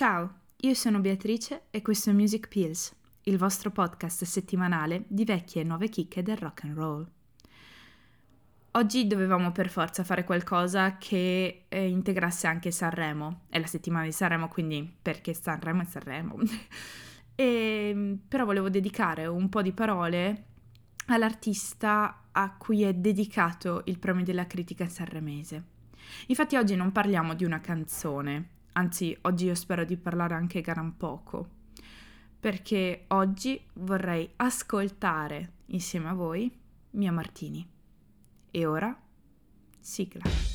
Ciao, io sono Beatrice e questo è Music Pills, il vostro podcast settimanale di vecchie e nuove chicche del rock and roll. Oggi dovevamo per forza fare qualcosa che eh, integrasse anche Sanremo. È la settimana di Sanremo, quindi perché Sanremo è Sanremo. e, però volevo dedicare un po' di parole all'artista a cui è dedicato il premio della critica sanremese. Infatti oggi non parliamo di una canzone, anzi oggi io spero di parlare anche gran poco, perché oggi vorrei ascoltare insieme a voi Mia Martini. E ora, sigla.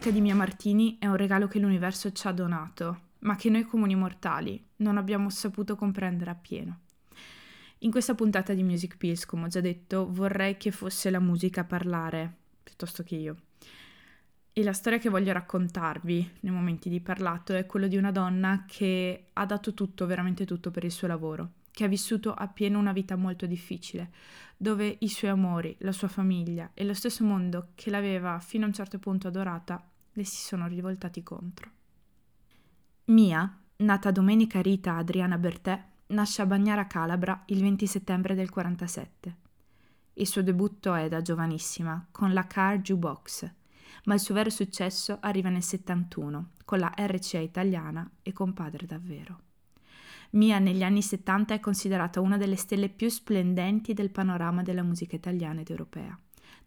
Musica di Mia Martini è un regalo che l'universo ci ha donato, ma che noi comuni mortali non abbiamo saputo comprendere appieno. In questa puntata di Music Pills, come ho già detto, vorrei che fosse la musica a parlare, piuttosto che io. E la storia che voglio raccontarvi nei momenti di parlato è quella di una donna che ha dato tutto, veramente tutto per il suo lavoro, che ha vissuto appieno una vita molto difficile, dove i suoi amori, la sua famiglia e lo stesso mondo che l'aveva fino a un certo punto adorata le si sono rivoltati contro. Mia, nata Domenica Rita Adriana Bertè, nasce a Bagnara Calabra il 20 settembre del 47. Il suo debutto è da giovanissima con la Car Jukebox, ma il suo vero successo arriva nel 71 con la RCA italiana e con Padre Davvero. Mia negli anni 70 è considerata una delle stelle più splendenti del panorama della musica italiana ed europea,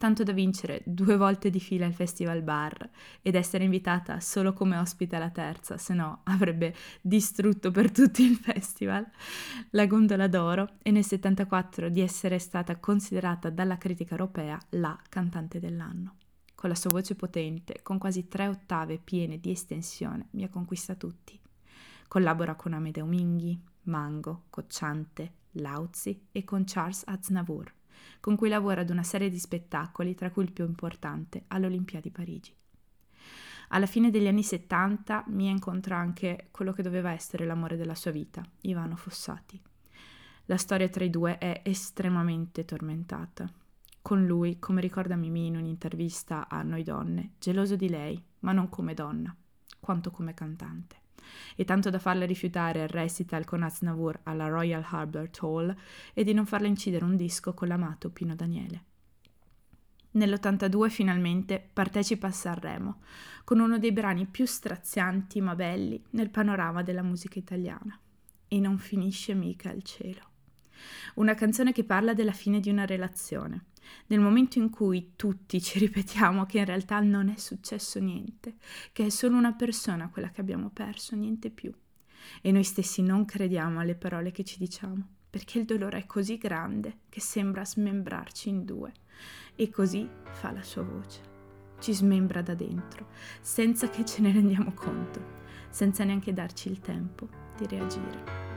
tanto da vincere due volte di fila il Festival Bar ed essere invitata solo come ospite alla terza, se no avrebbe distrutto per tutti il festival, la Gondola d'Oro e nel 74 di essere stata considerata dalla critica europea la cantante dell'anno. Con la sua voce potente, con quasi tre ottave piene di estensione, mi ha conquista tutti. Collabora con Amedeo Minghi, Mango, Cocciante, Lauzi e con Charles Aznavour, con cui lavora ad una serie di spettacoli, tra cui il più importante, all'Olimpiadi Parigi. Alla fine degli anni 70 Mia incontra anche quello che doveva essere l'amore della sua vita, Ivano Fossati. La storia tra i due è estremamente tormentata. Con lui, come ricorda Mimì in un'intervista a Noi Donne, geloso di lei, ma non come donna, quanto come cantante e tanto da farla rifiutare il recital con Aznavour alla Royal Albert Hall e di non farla incidere un disco con l'amato Pino Daniele. Nell'82 finalmente partecipa a Sanremo, con uno dei brani più strazianti ma belli nel panorama della musica italiana. E non finisce mica il cielo. Una canzone che parla della fine di una relazione, nel momento in cui tutti ci ripetiamo che in realtà non è successo niente, che è solo una persona quella che abbiamo perso, niente più. E noi stessi non crediamo alle parole che ci diciamo, perché il dolore è così grande che sembra smembrarci in due. E così fa la sua voce. Ci smembra da dentro, senza che ce ne rendiamo conto, senza neanche darci il tempo di reagire.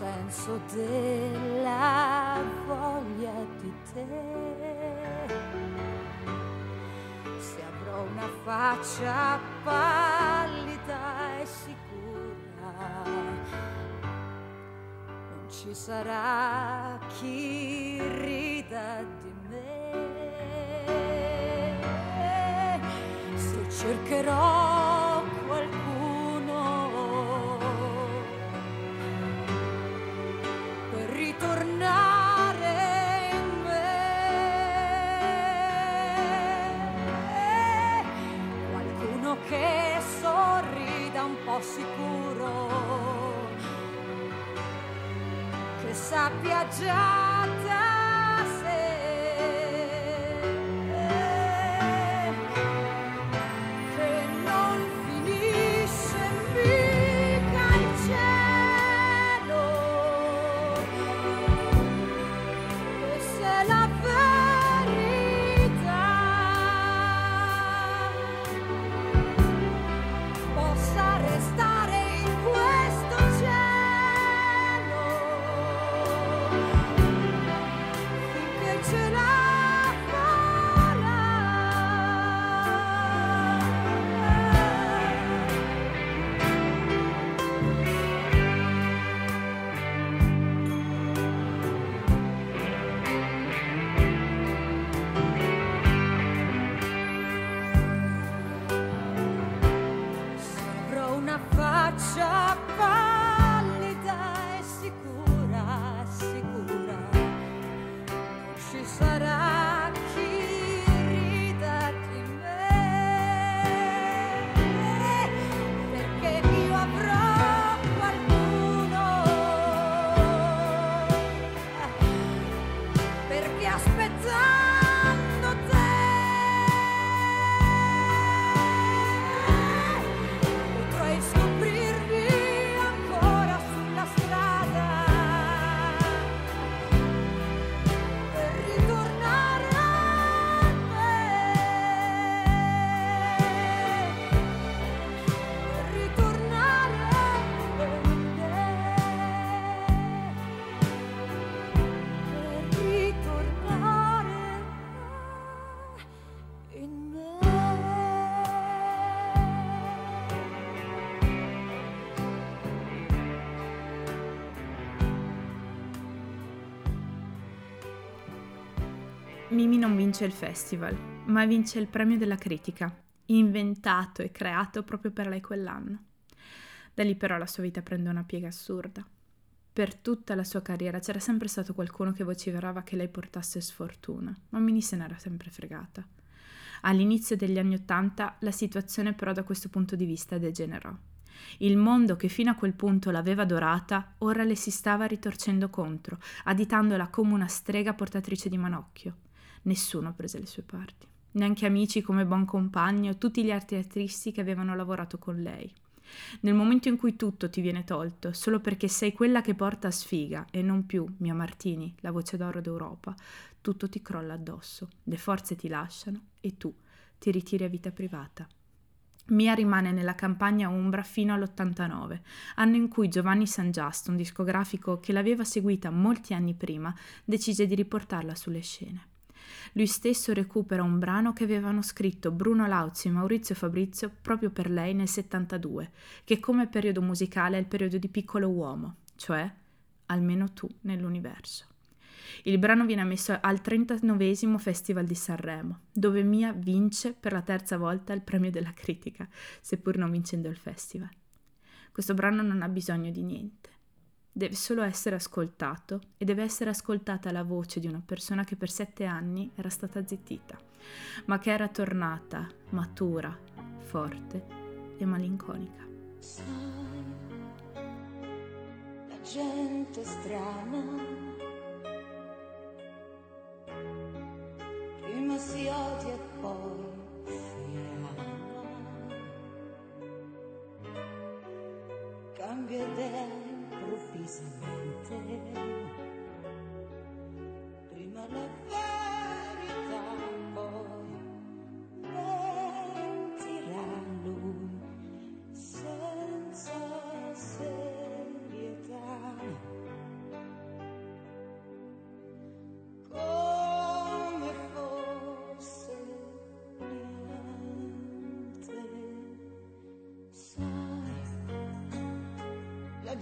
Senso della voglia di te. Se avrò una faccia pallida e sicura, non ci sarà chi rida di me. Se cercherò sicuro che sappia già Mimi non vince il festival, ma vince il premio della critica, inventato e creato proprio per lei quell'anno. Da lì però la sua vita prende una piega assurda. Per tutta la sua carriera c'era sempre stato qualcuno che vociferava che lei portasse sfortuna, ma Mini se n'era sempre fregata. All'inizio degli anni Ottanta la situazione però da questo punto di vista degenerò. Il mondo che fino a quel punto l'aveva adorata, ora le si stava ritorcendo contro, additandola come una strega portatrice di manocchio. Nessuno prese le sue parti, neanche amici come buon compagno tutti gli altri artisti che avevano lavorato con lei. Nel momento in cui tutto ti viene tolto, solo perché sei quella che porta sfiga e non più Mia Martini, la voce d'oro d'Europa, tutto ti crolla addosso, le forze ti lasciano e tu ti ritiri a vita privata. Mia rimane nella campagna Umbra fino all'89, anno in cui Giovanni San Giasto, un discografico che l'aveva seguita molti anni prima, decise di riportarla sulle scene. Lui stesso recupera un brano che avevano scritto Bruno Lauzi e Maurizio Fabrizio proprio per lei nel 72, che come periodo musicale è il periodo di Piccolo Uomo, cioè Almeno tu nell'universo. Il brano viene messo al 39 Festival di Sanremo, dove Mia vince per la terza volta il premio della critica, seppur non vincendo il festival. Questo brano non ha bisogno di niente, deve solo essere ascoltato e deve essere ascoltata la voce di una persona che per sette anni era stata zittita, ma che era tornata matura, forte e malinconica. Sai, la gente strana prima si odia e poi si ama. Cambia idea improvvisamente. Prima la verità, poi mentirà lui senza serietà. Come fosse niente, sai, la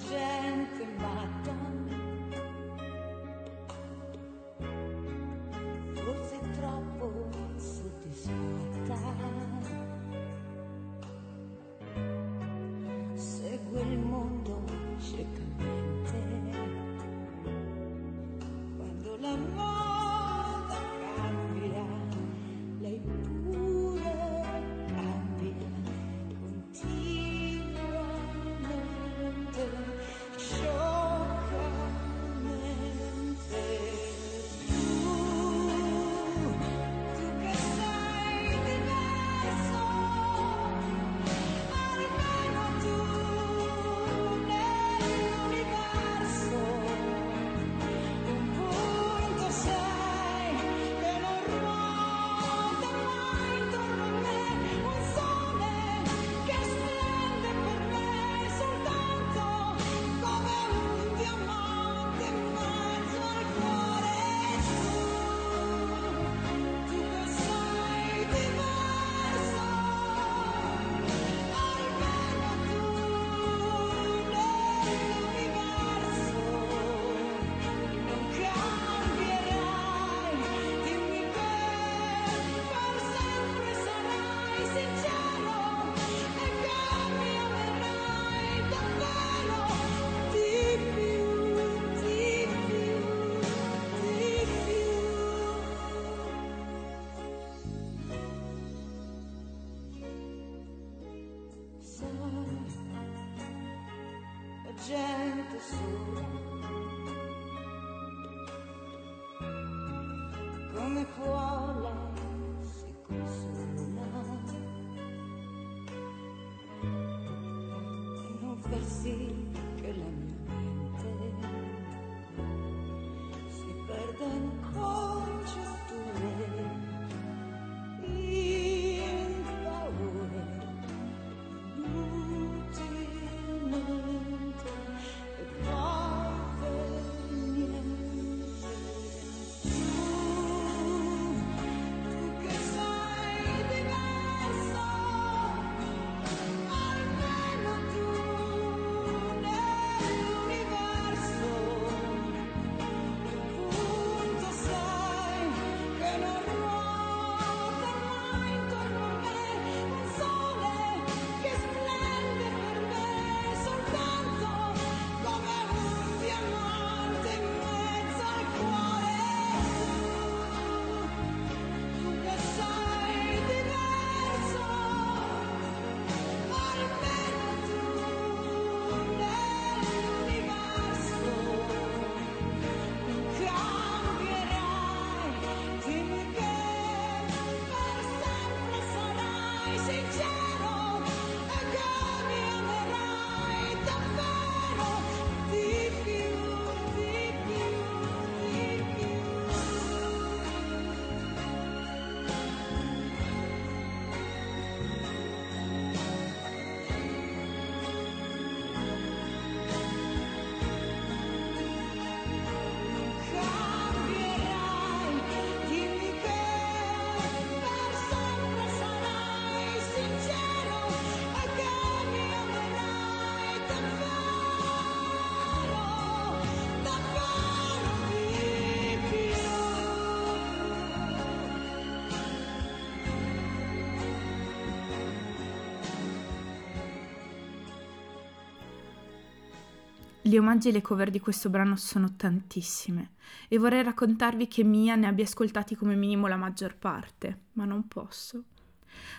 Gli omaggi e le cover di questo brano sono tantissime e vorrei raccontarvi che Mia ne abbia ascoltati come minimo la maggior parte, ma non posso.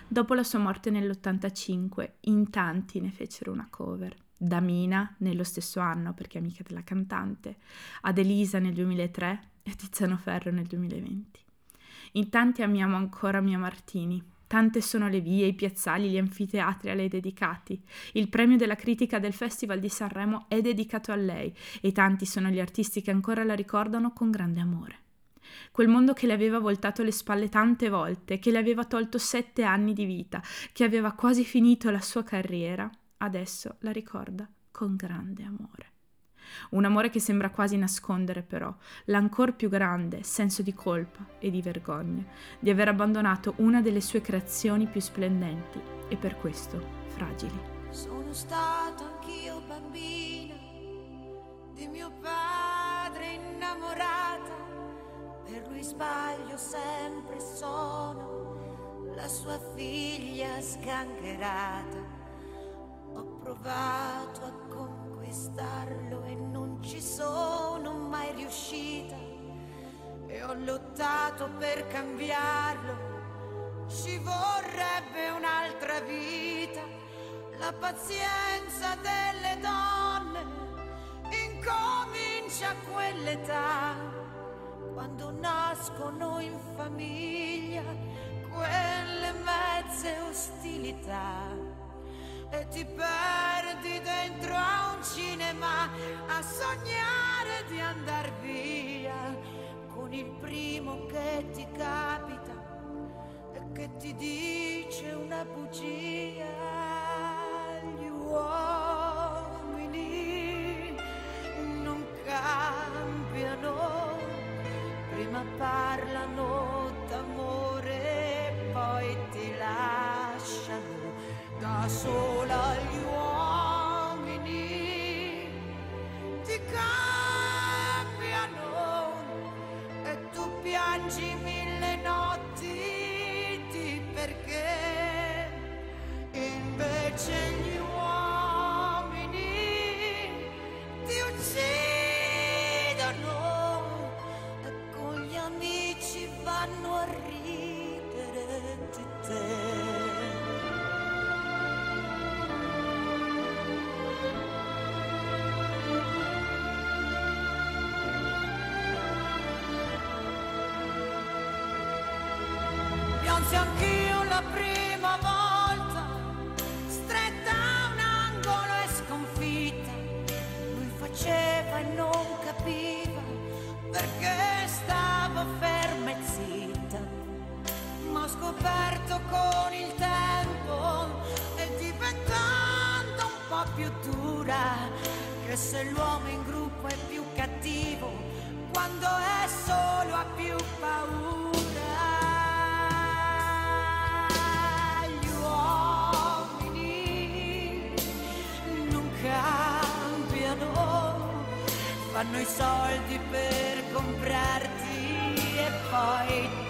Dopo la sua morte nell'85, in tanti ne fecero una cover. Damina nello stesso anno, perché è amica della cantante, Adelisa nel 2003 e Tiziano Ferro nel 2020. In tanti amiamo ancora Mia Martini. Tante sono le vie, i piazzali, gli anfiteatri a lei dedicati. Il premio della critica del Festival di Sanremo è dedicato a lei e tanti sono gli artisti che ancora la ricordano con grande amore. Quel mondo che le aveva voltato le spalle tante volte, che le aveva tolto sette anni di vita, che aveva quasi finito la sua carriera, adesso la ricorda con grande amore. Un amore che sembra quasi nascondere però l'ancor più grande senso di colpa e di vergogna di aver abbandonato una delle sue creazioni più splendenti e per questo fragili. Sono stato anch'io bambina di mio padre innamorata, per lui sbaglio sempre sono la sua figlia sgangherata. Ho provato a conquistarlo e non ci sono mai riuscita. E ho lottato per cambiarlo. Ci vorrebbe un'altra vita, la pazienza delle donne incomincia a quell'età, quando nascono in famiglia quelle mezze ostilità e ti perdi dentro a un cinema a sognare di andar via con il primo che ti capita e che ti dice una bugia. Gli uomini non cambiano, prima parlano d'amore, poi ti lasciano da sola anch'io la prima volta, stretta a un angolo e sconfitta. Lui faceva e non capiva perché stavo ferma e zitta. Ma ho scoperto con il tempo e diventando un po' più dura che se l'uomo in gruppo è più cattivo, quando è solo ha più paura. Fanno i soldi per comprarti e poi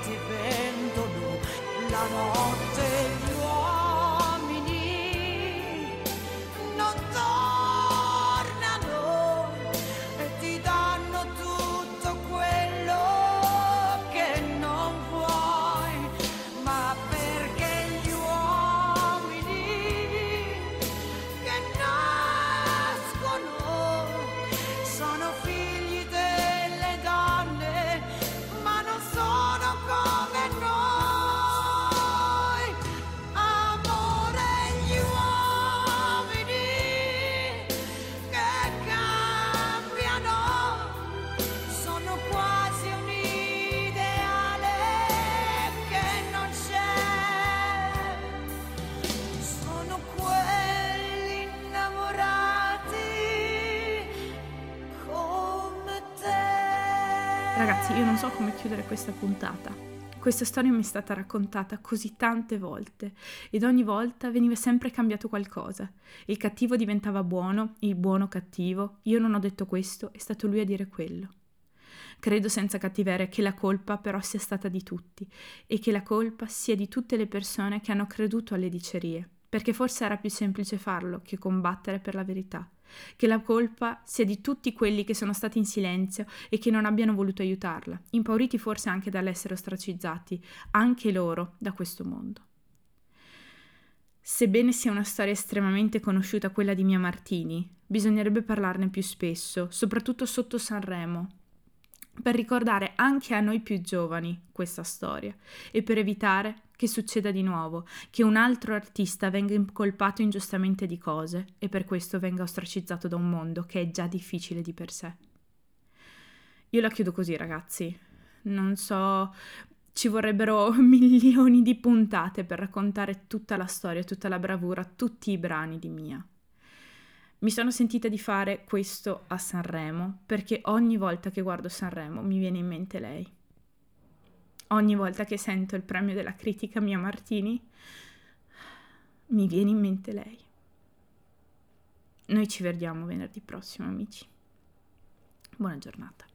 io non so come chiudere questa puntata. Questa storia mi è stata raccontata così tante volte ed ogni volta veniva sempre cambiato qualcosa. Il cattivo diventava buono, il buono cattivo. Io non ho detto questo, è stato lui a dire quello. Credo senza cattiveria che la colpa però sia stata di tutti e che la colpa sia di tutte le persone che hanno creduto alle dicerie, perché forse era più semplice farlo che combattere per la verità. Che la colpa sia di tutti quelli che sono stati in silenzio e che non abbiano voluto aiutarla, impauriti forse anche dall'essere ostracizzati, anche loro, da questo mondo. Sebbene sia una storia estremamente conosciuta quella di Mia Martini, bisognerebbe parlarne più spesso, soprattutto sotto Sanremo, per ricordare anche a noi più giovani questa storia e per evitare che succeda di nuovo, che un altro artista venga incolpato ingiustamente di cose e per questo venga ostracizzato da un mondo che è già difficile di per sé. Io la chiudo così, ragazzi. Non so, ci vorrebbero milioni di puntate per raccontare tutta la storia, tutta la bravura, tutti i brani di Mia. Mi sono sentita di fare questo a Sanremo perché ogni volta che guardo Sanremo mi viene in mente lei. Ogni volta che sento il premio della critica Mia Martini mi viene in mente lei. Noi ci vediamo venerdì prossimo, amici. Buona giornata.